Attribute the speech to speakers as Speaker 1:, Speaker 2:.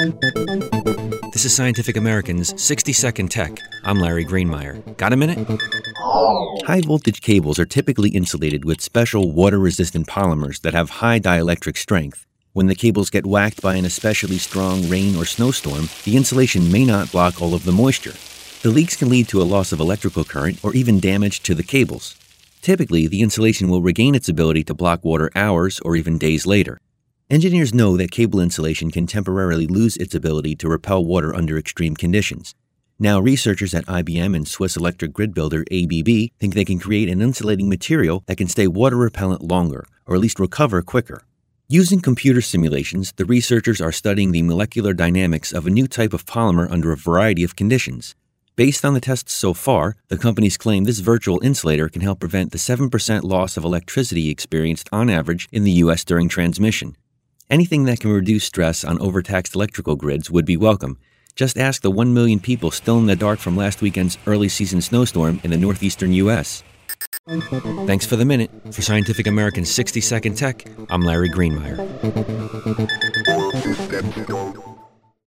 Speaker 1: This is Scientific American's 60 Second Tech. I'm Larry Greenemeier. Got a minute?
Speaker 2: High voltage cables are typically insulated with special water resistant polymers that have high dielectric strength. When the cables get whacked by an especially strong rain or snowstorm, the insulation may not block all of the moisture. The leaks can lead to a loss of electrical current or even damage to the cables. Typically, the insulation will regain its ability to block water hours or even days later. Engineers know that cable insulation can temporarily lose its ability to repel water under extreme conditions. Now, researchers at IBM and Swiss electric grid builder ABB think they can create an insulating material that can stay water repellent longer, or at least recover quicker. Using computer simulations, the researchers are studying the molecular dynamics of a new type of polymer under a variety of conditions. Based on the tests so far, the companies claim this virtual insulator can help prevent the 7% loss of electricity experienced on average in the U.S. during transmission. Anything that can reduce stress on overtaxed electrical grids would be welcome. Just ask the 1 million people still in the dark from last weekend's early season snowstorm in the northeastern U.S. Thanks for the minute. For Scientific American's 60 Second Tech, I'm Larry Greenemeier.